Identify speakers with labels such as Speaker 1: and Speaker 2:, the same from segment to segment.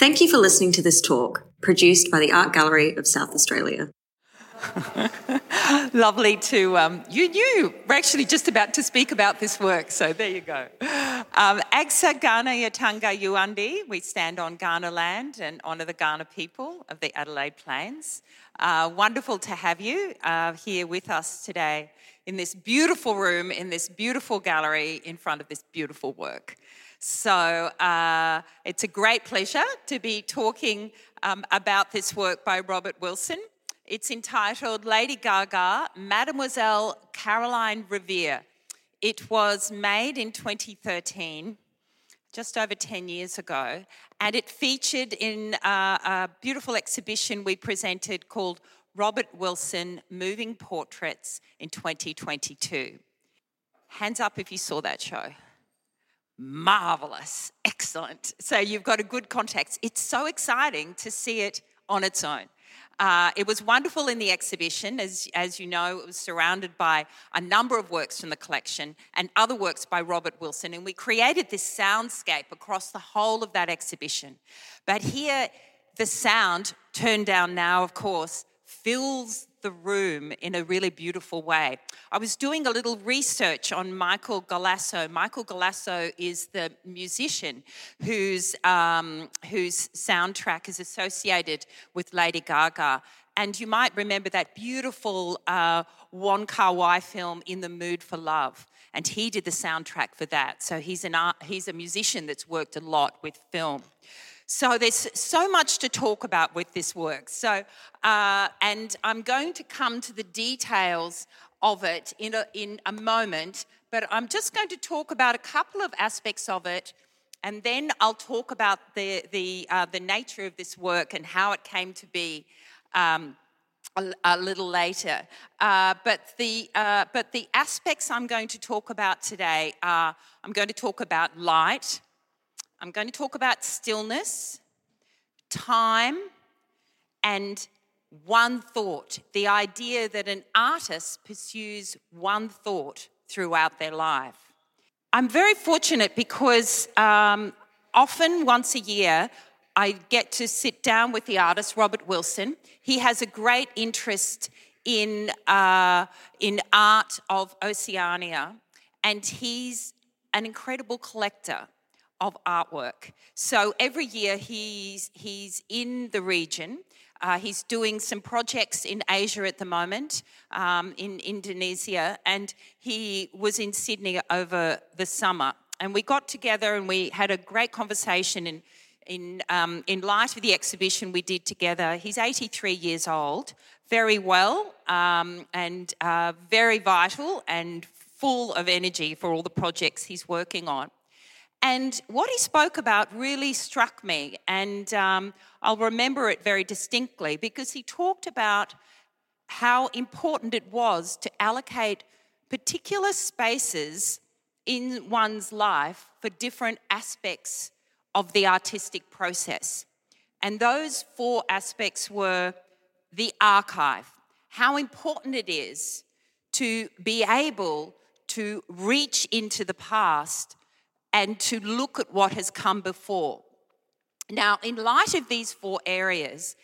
Speaker 1: Thank you for listening to this talk, produced by the Art Gallery of South Australia.
Speaker 2: Lovely to, um, you knew, we're actually just about to speak about this work, so there you go. Um, Agsa Ghana Yatanga Yuandi, we stand on Kaurna land and honour the Kaurna people of the Adelaide Plains. Uh, wonderful to have you uh, here with us today in this beautiful room, in this beautiful gallery, in front of this beautiful work. So uh, it's a great pleasure to be talking um, about this work by Robert Wilson. It's entitled Lady Gaga, Mademoiselle Caroline Rivière. It was made in 2013, just over 10 years ago, and it featured in a, a beautiful exhibition we presented called Robert Wilson Moving Portraits in 2022. Hands up if you saw that show. Marvelous, excellent. So you've got a good context. It's so exciting to see it on its own. Uh, it was wonderful in the exhibition. As, as you know, it was surrounded by a number of works from the collection and other works by Robert Wilson. And we created this soundscape across the whole of that exhibition. But here, the sound, turned down now, of course, fills the room in a really beautiful way. I was doing a little research on Michael Galasso. Michael Galasso is the musician whose, um, whose soundtrack is associated with Lady Gaga. And you might remember that beautiful uh, Wong Kar Wai film, In the Mood for Love. And he did the soundtrack for that. So he's, an art, he's a musician that's worked a lot with film. So there's so much to talk about with this work. So, uh, and I'm going to come to the details of it in a, in a moment, but I'm just going to talk about a couple of aspects of it, and then I'll talk about the the uh, the nature of this work and how it came to be. Um, a, a, little later, uh, but the uh, but the aspects I'm going to talk about today are I'm going to talk about light, I'm going to talk about stillness, time, and one thought. The idea that an artist pursues one thought throughout their life. I'm very fortunate because um, often once a year, I get to sit down with the artist, Robert Wilson. He has a great interest in, uh, in art of Oceania, and he's an incredible collector of artwork. So every year he's, he's in the region. Uh, he's doing some projects in Asia at the moment, um, in Indonesia, and he was in Sydney over the summer. And we got together and we had a great conversation in, in, um, in light of the exhibition we did together. He's 83 years old, very well, um, and uh, very vital and full of energy for all the projects he's working on. And what he spoke about really struck me, and um, I'll remember it very distinctly because he talked about how important it was to allocate particular spaces in one's life for different aspects of the artistic process. And those four aspects were the archive, how important it is to be able to reach into the past and to look at what has come before. Now, in light of these four areas,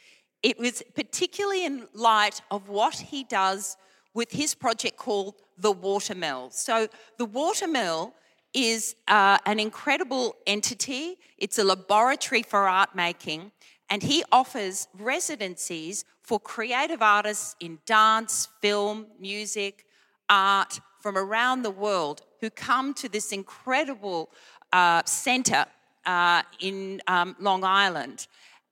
Speaker 2: it was particularly in light of what he does with his project called the Watermill. So, the Watermill is uh, an incredible entity, it's a laboratory for art making, and he offers residencies for creative artists in dance, film, music, art from around the world who come to this incredible uh, centre uh, in um, Long Island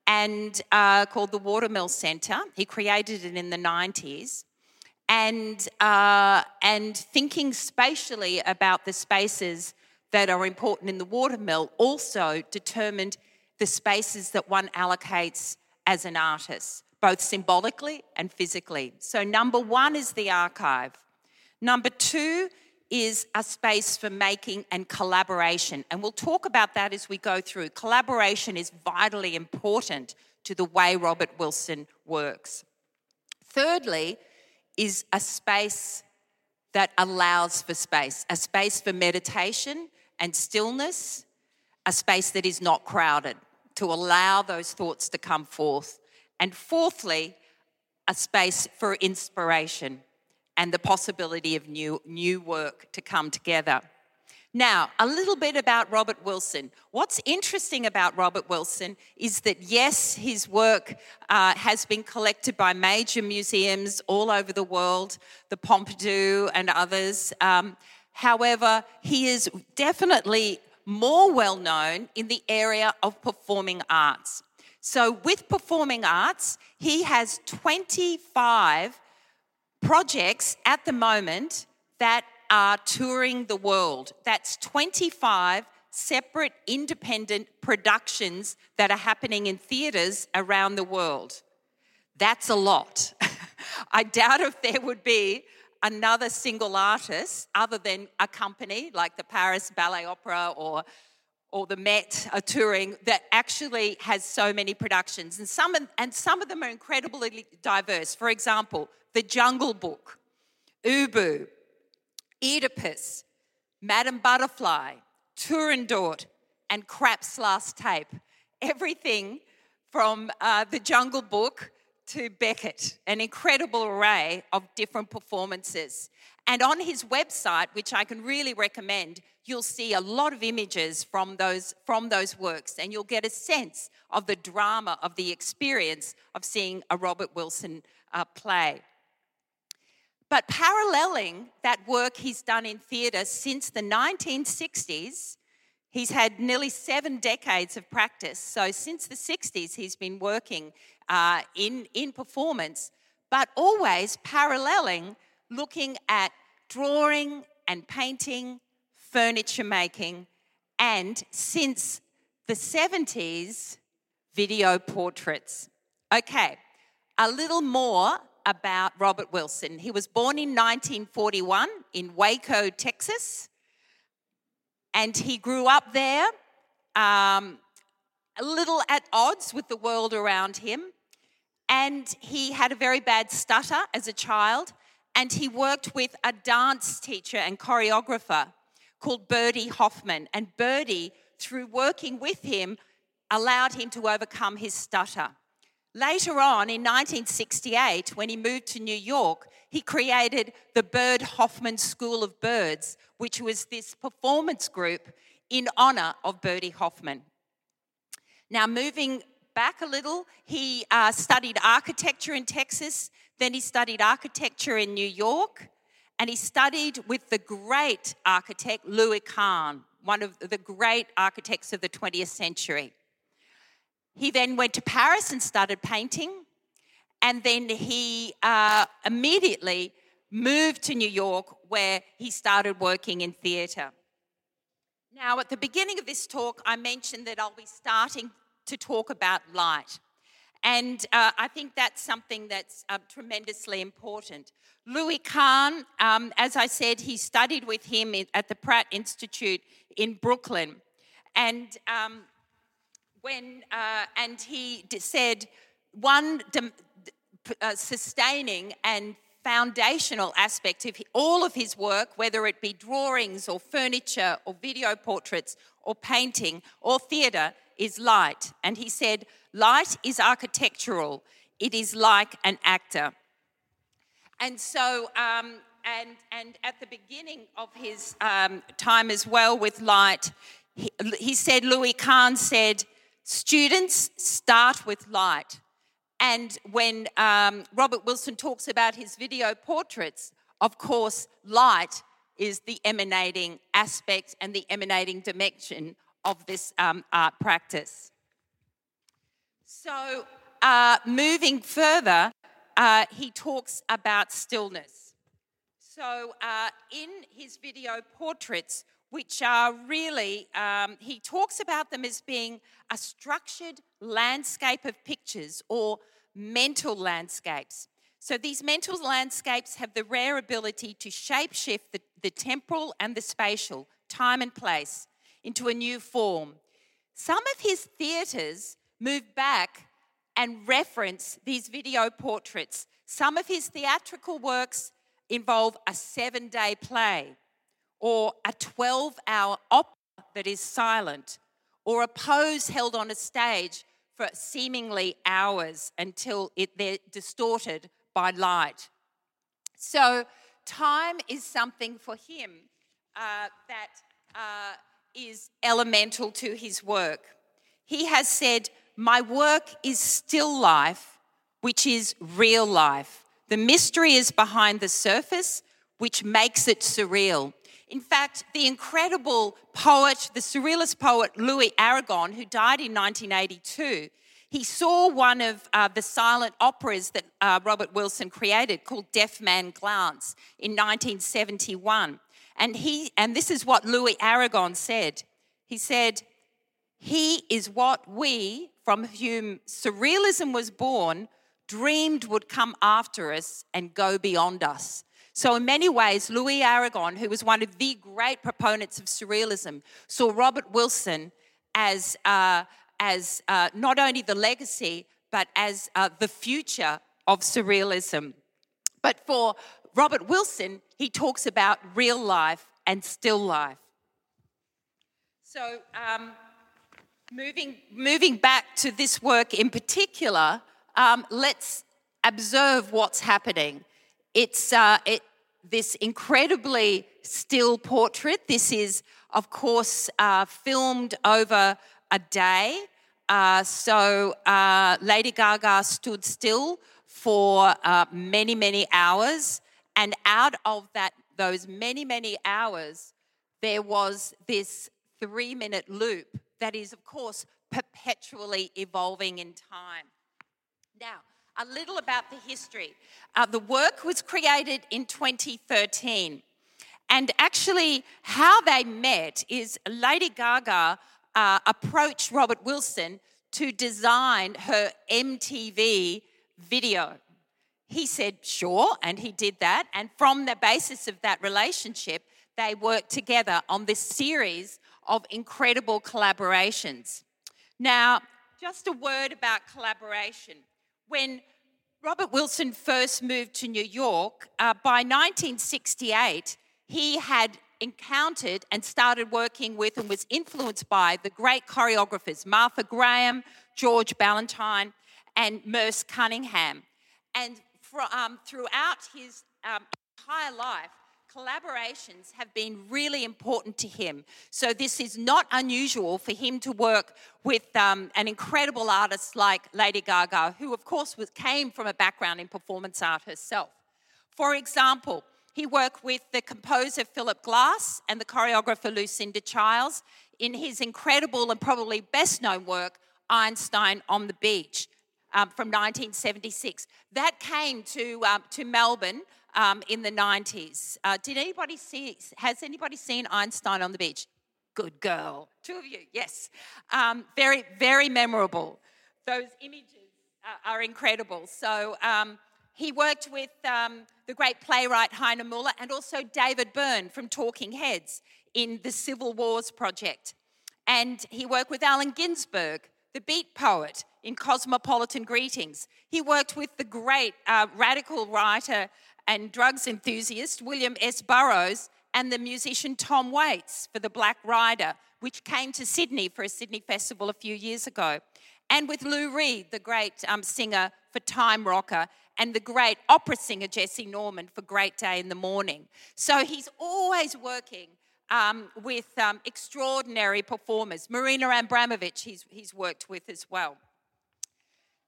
Speaker 2: and uh, called the Watermill Centre. He created it in the 90s. And, uh, and thinking spatially about the spaces that are important in the watermill also determined the spaces that one allocates as an artist, both symbolically and physically. So, number one is the archive. Number two is a space for making and collaboration. And we'll talk about that as we go through. Collaboration is vitally important to the way Robert Wilson works. Thirdly, is a space that allows for space, a space for meditation and stillness, a space that is not crowded. to allow those thoughts to come forth. And fourthly, a space for inspiration and the possibility of new, new work to come together. Now, a little bit about Robert Wilson. What's interesting about Robert Wilson is that, yes, his work uh, has been collected by major museums all over the world, the Pompidou and others. Um, however, he is definitely more well known in the area of performing arts. So, with performing arts, he has 25 projects at the moment that are touring the world. That's 25 separate independent productions that are happening in theatres around the world. That's a lot. I doubt if there would be another single artist other than a company like the Paris Ballet Opera or or the Met are touring that actually has so many productions and some of, and some of them are incredibly diverse. For example, The Jungle Book, Ubu, Oedipus, Madame Butterfly, Turandot, and Krapp's Last Tape. Everything from uh, the Jungle Book to Beckett, an incredible array of different performances. And on his website, which I can really recommend, you'll see a lot of images from those, from those works, and you'll get a sense of the drama of the experience of seeing a Robert Wilson uh, play. But paralleling that work he's done in theatre since the 1960s, he's had nearly seven decades of practice. So since the 60s, he's been working uh, in, in performance, but always paralleling looking at drawing and painting, furniture making, and since the 70s, video portraits. Okay, a little more about Robert Wilson. He was born in 1941 in Waco, Texas, and he grew up there, um, a little at odds with the world around him. And he had a very bad stutter as a child, and he worked with a dance teacher and choreographer called Birdie Hoffman. And Birdie, through working with him, allowed him to overcome his stutter. Later on, in 1968, when he moved to New York, he created the Bird Hoffman School of Birds, which was this performance group in honor of Birdie Hoffman. Now, moving back a little, he uh, studied architecture in Texas, then he studied architecture in New York, and he studied with the great architect Louis Kahn, one of the great architects of the 20th century. He then went to Paris and started painting. And then he uh, immediately moved to New York where he started working in theatre. Now, at the beginning of this talk, I mentioned that I'll be starting to talk about light. And uh, I think that's something that's uh, tremendously important. Louis Kahn, um, as I said, he studied with him at the Pratt Institute in Brooklyn. And um, when, uh, and he said, one uh, sustaining and foundational aspect of all of his work, whether it be drawings or furniture or video portraits or painting or theatre, is light. And he said, Light is architectural, it is like an actor. And so, um, and, and at the beginning of his um, time as well with light, he, he said, Louis Kahn said, Students start with light. And when um, Robert Wilson talks about his video portraits, of course, light is the emanating aspect and the emanating dimension of this um, art practice. So, uh, moving further, uh, he talks about stillness. So, uh, in his video portraits, which are really, um, he talks about them as being a structured landscape of pictures or mental landscapes. So these mental landscapes have the rare ability to shapeshift the, the temporal and the spatial, time and place, into a new form. Some of his theatres move back and reference these video portraits. Some of his theatrical works involve a seven day play or a 12 hour opera that is silent, or a pose held on a stage for seemingly hours until it, they're distorted by light. So, time is something for him uh, that uh, is elemental to his work. He has said, My work is still life, which is real life. The mystery is behind the surface, which makes it surreal. In fact, the incredible poet, the surrealist poet Louis Aragon, who died in 1982, he saw one of uh, the silent operas that uh, Robert Wilson created called Deafman Glance in 1971. And, he, and this is what Louis Aragon said. He said, He is what we, from whom surrealism was born, dreamed would come after us and go beyond us. So, in many ways, Louis Aragon, who was one of the great proponents of surrealism, saw Robert Wilson as, uh, as uh, not only the legacy, but as uh, the future of surrealism. But for Robert Wilson, he talks about real life and still life. So, um, moving, moving back to this work in particular, um, let's observe what's happening. It's uh, it, this incredibly still portrait. This is, of course, uh, filmed over a day. Uh, so uh, Lady Gaga stood still for uh, many, many hours. And out of that, those many, many hours, there was this three minute loop that is, of course, perpetually evolving in time. Now, a little about the history. Uh, the work was created in 2013. And actually, how they met is Lady Gaga uh, approached Robert Wilson to design her MTV video. He said, sure, and he did that. And from the basis of that relationship, they worked together on this series of incredible collaborations. Now, just a word about collaboration when Robert Wilson first moved to New York, uh, by 1968, he had encountered and started working with and was influenced by the great choreographers Martha Graham, George Balanchine, and Merce Cunningham. And for, um, throughout his um, entire life, collaborations have been really important to him. So, this is not unusual for him to work with um, an incredible artist like Lady Gaga, who, of course, was, came from a background in performance art herself. For example, he worked with the composer Philip Glass and the choreographer Lucinda Childs in his incredible and probably best known work, Einstein on the Beach. Um, from 1976. That came to, um, to Melbourne um, in the 90s. Uh, did anybody see, has anybody seen Einstein on the beach? Good girl. Two of you, yes. Um, very, very memorable. Those images are, are incredible. So um, he worked with um, the great playwright Heiner Muller and also David Byrne from Talking Heads in the Civil Wars project. And he worked with Allen Ginsberg, the beat poet, in Cosmopolitan Greetings. He worked with the great uh, radical writer and drugs enthusiast William S. Burroughs and the musician Tom Waits for the Black Rider, which came to Sydney for a Sydney festival a few years ago. And with Lou Reed, the great um, singer for Time Rocker, and the great opera singer Jessye Norman for Great Day in the Morning. So he's always working um, with um, extraordinary performers. Marina Abramović, he's, he's worked with as well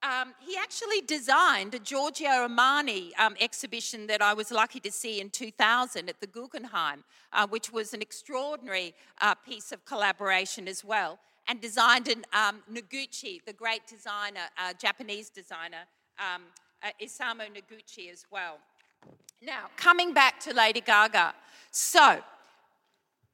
Speaker 2: um, he actually designed a Giorgio Armani um, exhibition that I was lucky to see in 2000 at the Guggenheim, uh, which was an extraordinary uh, piece of collaboration as well, and designed an um, Noguchi, the great designer, uh, Japanese designer, um, uh, Isamu Noguchi as well. Now, coming back to Lady Gaga. So,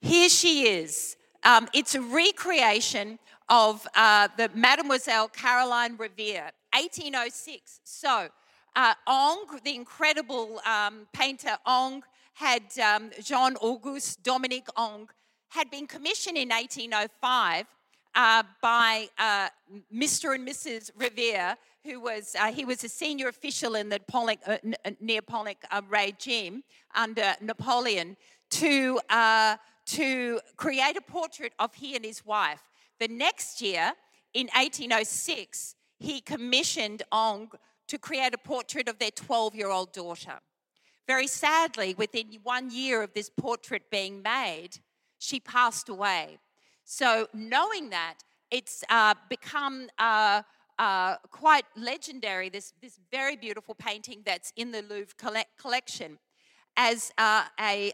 Speaker 2: here she is. Um, it's a recreation of uh, the Mademoiselle Caroline Rivière, 1806. So, uh, Ingres, the incredible um, painter Ingres, had um, Jean Auguste Dominique Ingres, had been commissioned in 1805 uh, by uh, Mr. and Mrs. Rivière, who was uh, he was a senior official in the Napoleonic, uh, Neapolitan uh, regime under Napoleon, to to create a portrait of he and his wife The next year, in 1806, he commissioned Ingres to create a portrait of their 12 year old daughter. Very sadly, within one year of this portrait being made, she passed away. So, knowing that, it's uh, become uh, uh, quite legendary, this, this very beautiful painting that's in the Louvre collection, as uh, a,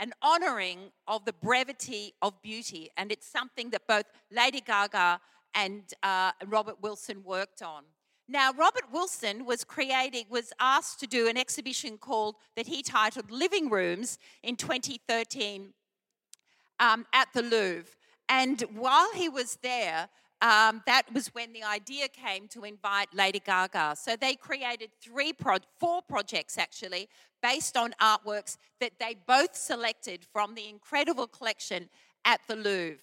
Speaker 2: an honouring of the brevity of beauty. And it's something that both Lady Gaga and uh, Robert Wilson worked on. Now, Robert Wilson was creating, was asked to do an exhibition called that he titled Living Rooms in 2013 um, at the Louvre. And while he was there, um, that was when the idea came to invite Lady Gaga. So they created three, pro- four projects actually, based on artworks that they both selected from the incredible collection at the Louvre.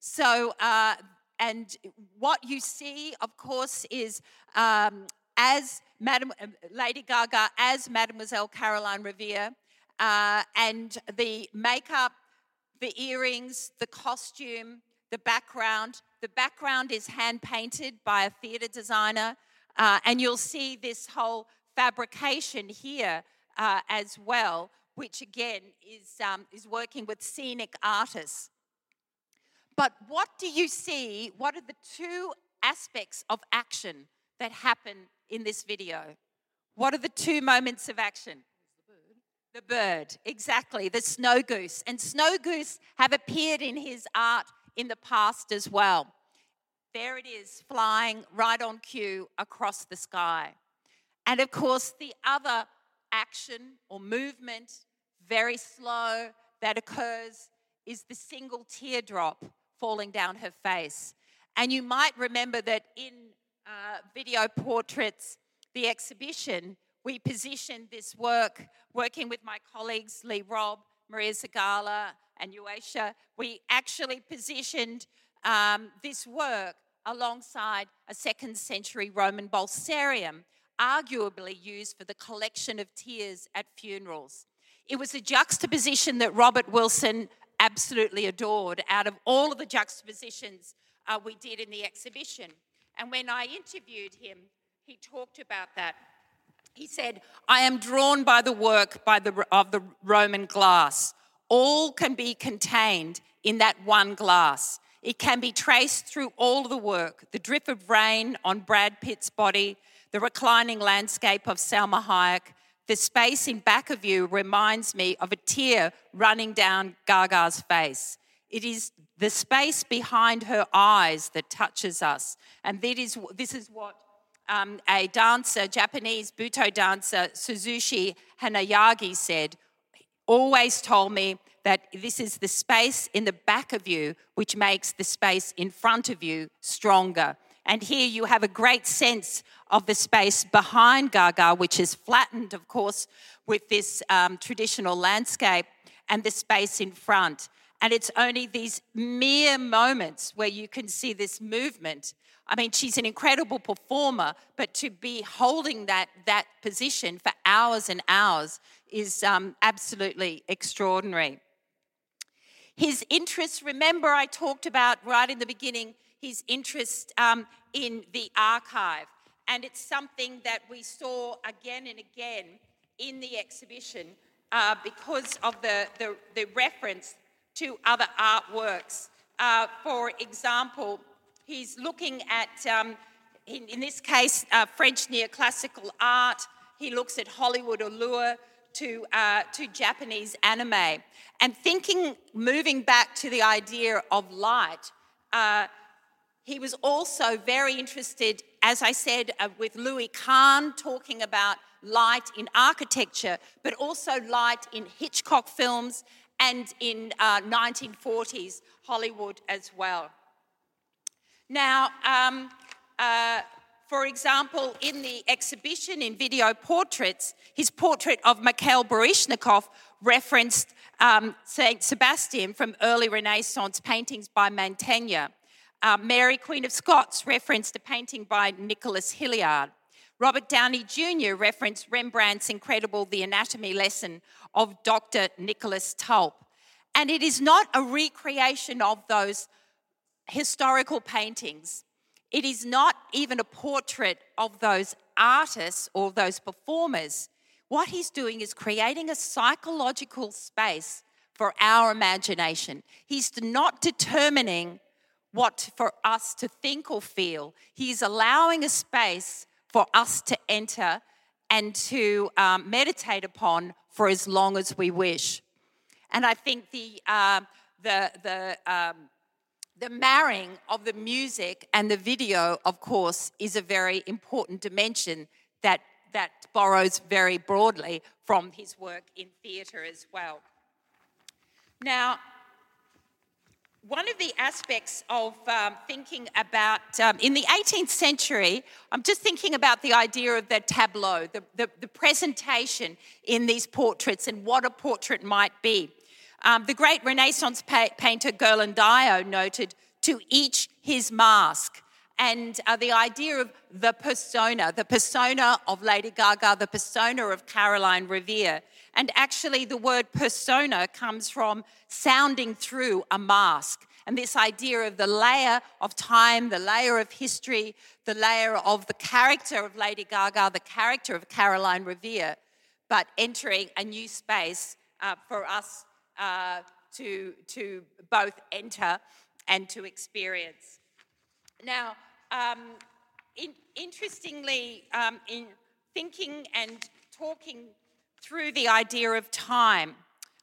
Speaker 2: So, uh, and what you see, of course, is um, as Madam, uh, Lady Gaga as Mademoiselle Caroline Rivière, uh, and the makeup, the earrings, the costume, the background. The background is hand painted by a theatre designer, uh, and you'll see this whole fabrication here uh, as well, which again is, um, is working with scenic artists. But what do you see? What are the two aspects of action that happen in this video? What are the two moments of action? The bird, exactly, the snow goose. And snow goose have appeared in his art in the past as well. There it is, flying right on cue across the sky. And of course, the other action or movement, very slow, that occurs is the single teardrop falling down her face. And you might remember that in uh, video portraits, the exhibition, we positioned this work, working with my colleagues Leigh Robb, Maria Zagala, and Uesha, we actually positioned um, this work alongside a second century Roman Balsamarium, arguably used for the collection of tears at funerals. It was a juxtaposition that Robert Wilson absolutely adored out of all of the juxtapositions uh, we did in the exhibition. And when I interviewed him, he talked about that. He said, I am drawn by the work by the, of the Roman glass all can be contained in that one glass. It can be traced through all the work the drip of rain on Brad Pitt's body, the reclining landscape of Salma Hayek. The space in back of you reminds me of a tear running down Gaga's face. It is the space behind her eyes that touches us. And that is, this is what um, a dancer, Japanese Buto dancer, Suzushi Hanayagi, said always told me that this is the space in the back of you which makes the space in front of you stronger. And here you have a great sense of the space behind Gaga, which is flattened, of course, with this um, traditional landscape, and the space in front. And it's only these mere moments where you can see this movement. I mean, she's an incredible performer, but to be holding that, that position for hours and hours is um, absolutely extraordinary. His interest, remember, I talked about right in the beginning his interest um, in the archive. And it's something that we saw again and again in the exhibition uh, because of the, the, the, reference to other artworks. Uh, for example, he's looking at, um, in, in, this case, uh, French neoclassical art. He looks at Hollywood allure to, uh, to Japanese anime. And thinking, moving back to the idea of light, uh, he was also very interested, as I said, uh, with Louis Kahn talking about light in architecture, but also light in Hitchcock films and in 1940s uh, Hollywood as well. Now, um, uh, for example, in the exhibition in video portraits, his portrait of Mikhail Baryshnikov referenced um, Saint Sebastian from early Renaissance paintings by Mantegna. Uh, Mary, Queen of Scots, referenced a painting by Nicholas Hilliard. Robert Downey Jr. referenced Rembrandt's incredible The Anatomy Lesson of Dr. Nicholas Tulp. And it is not a recreation of those historical paintings, it is not even a portrait of those artists or those performers. What he's doing is creating a psychological space for our imagination. He's not determining what for us to think or feel. He's allowing a space for us to enter and to um, meditate upon for as long as we wish. And I think the, uh, the, the, um, the marrying of the music and the video, of course, is a very important dimension that, that borrows very broadly from his work in theatre as well. Now, one of the aspects of um, thinking about, um, in the 18th century, I'm just thinking about the idea of the tableau, the, the, the presentation in these portraits and what a portrait might be. Um, the great Renaissance pa- painter Ghirlandaio noted, to each his mask. And uh, the idea of the persona, the persona of Lady Gaga, the persona of Caroline Rivière. And actually, the word persona comes from sounding through a mask. And this idea of the layer of time, the layer of history, the layer of the character of Lady Gaga, the character of Caroline Rivière, but entering a new space uh, for us uh, to, to both enter and to experience. Now, um, in, interestingly, um, in thinking and talking through the idea of time.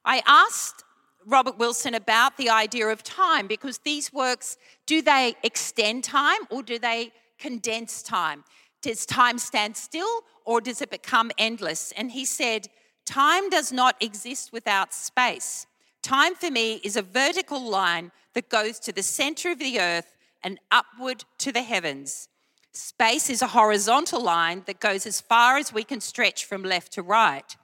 Speaker 2: I asked Robert Wilson about the idea of time because these works do they extend time or do they condense time? Does time stand still or does it become endless? And he said, Time does not exist without space. Time for me is a vertical line that goes to the center of the earth and upward to the heavens. Space is a horizontal line that goes as far as we can stretch from left to right.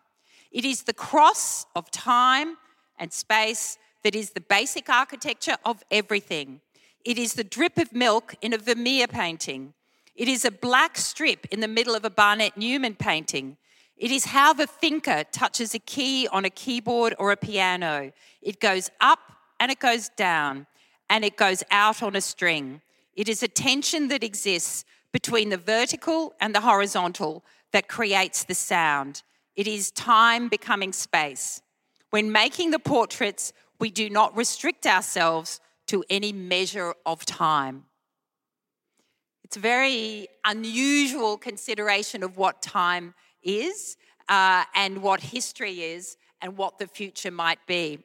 Speaker 2: It is the cross of time and space that is the basic architecture of everything. It is the drip of milk in a Vermeer painting. It is a black strip in the middle of a Barnett Newman painting. It is how the thinker touches a key on a keyboard or a piano. It goes up and it goes down and it goes out on a string. It is a tension that exists between the vertical and the horizontal that creates the sound. It is time becoming space. When making the portraits, we do not restrict ourselves to any measure of time. It's a very unusual consideration of what time is uh, and what history is and what the future might be.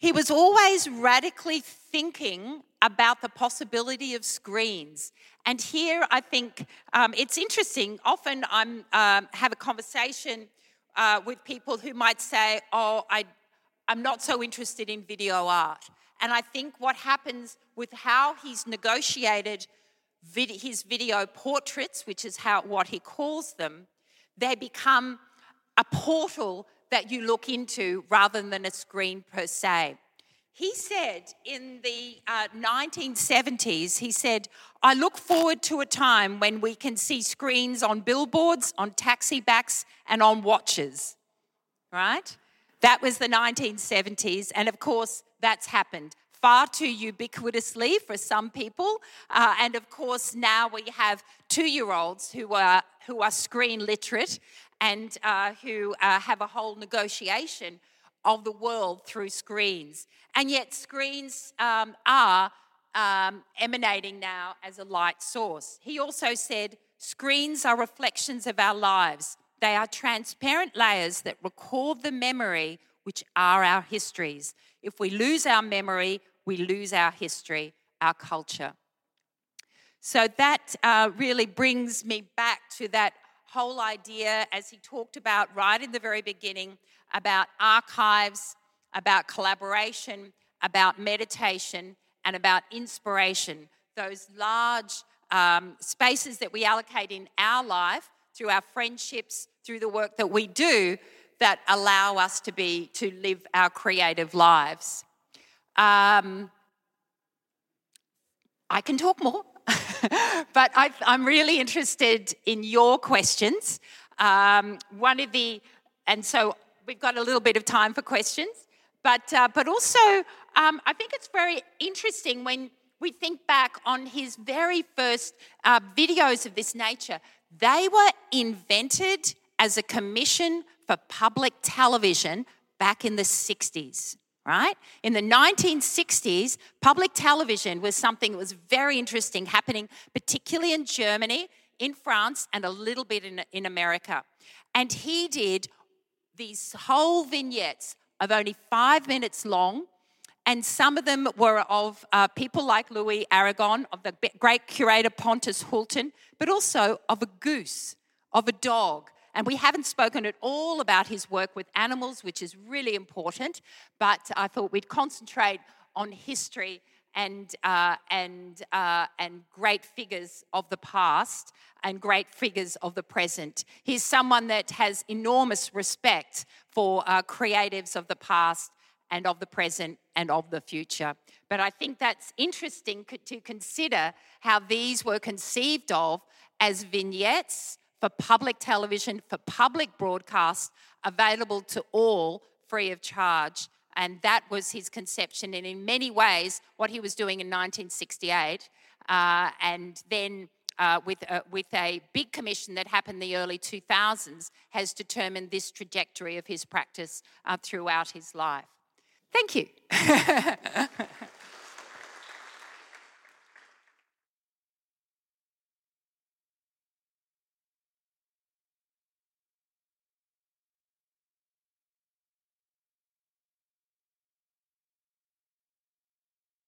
Speaker 2: He was always radically thinking about the possibility of screens. And here I think um, it's interesting. Often I um, have a conversation uh, with people who might say, Oh, I, I'm not so interested in video art. And I think what happens with how he's negotiated vid- his video portraits, which is how, what he calls them, they become a portal that you look into rather than a screen per se. He said in the uh, 1970s, he said, I look forward to a time when we can see screens on billboards, on taxi backs, and on watches. Right? That was the 1970s. And of course, that's happened far too ubiquitously for some people. Uh, and of course, now we have two year olds who are, who are screen literate and uh, who uh, have a whole negotiation of the world through screens. And yet, screens um, are um, emanating now as a light source. He also said, Screens are reflections of our lives. They are transparent layers that record the memory, which are our histories. If we lose our memory, we lose our history, our culture. So that uh, really brings me back to that whole idea, as he talked about right in the very beginning, about archives, about collaboration, about meditation, and about inspiration. Those large um, spaces that we allocate in our life through our friendships, through the work that we do, that allow us to be to live our creative lives. Um, I can talk more, but I, am really interested in your questions. Um, one of the, and so we've got a little bit of time for questions. But, uh, but also, um, I think it's very interesting when, we think back on his very first uh, videos of this nature, they were invented as a commission for public television back in the 60s right? In the 1960s, public television was something that was very interesting, happening particularly in Germany, in France, and a little bit in, in America. And he did these whole vignettes of only five minutes long. And some of them were of uh, people like Louis Aragon, of the great curator Pontus Hultén, but also of a goose, of a dog, and we haven't spoken at all about his work with animals, which is really important, but I thought we'd concentrate on history and, uh, and, uh, and great figures of the past and great figures of the present. He's someone that has enormous respect for uh, creatives of the past and of the present and of the future. But I think that's interesting to consider how these were conceived of as vignettes for public television, for public broadcast, available to all free of charge. And that was his conception, and in many ways, what he was doing in 1968. Uh, and then uh, with, a, with a big commission that happened in the early 2000s, has determined this trajectory of his practice uh, throughout his life. Thank you.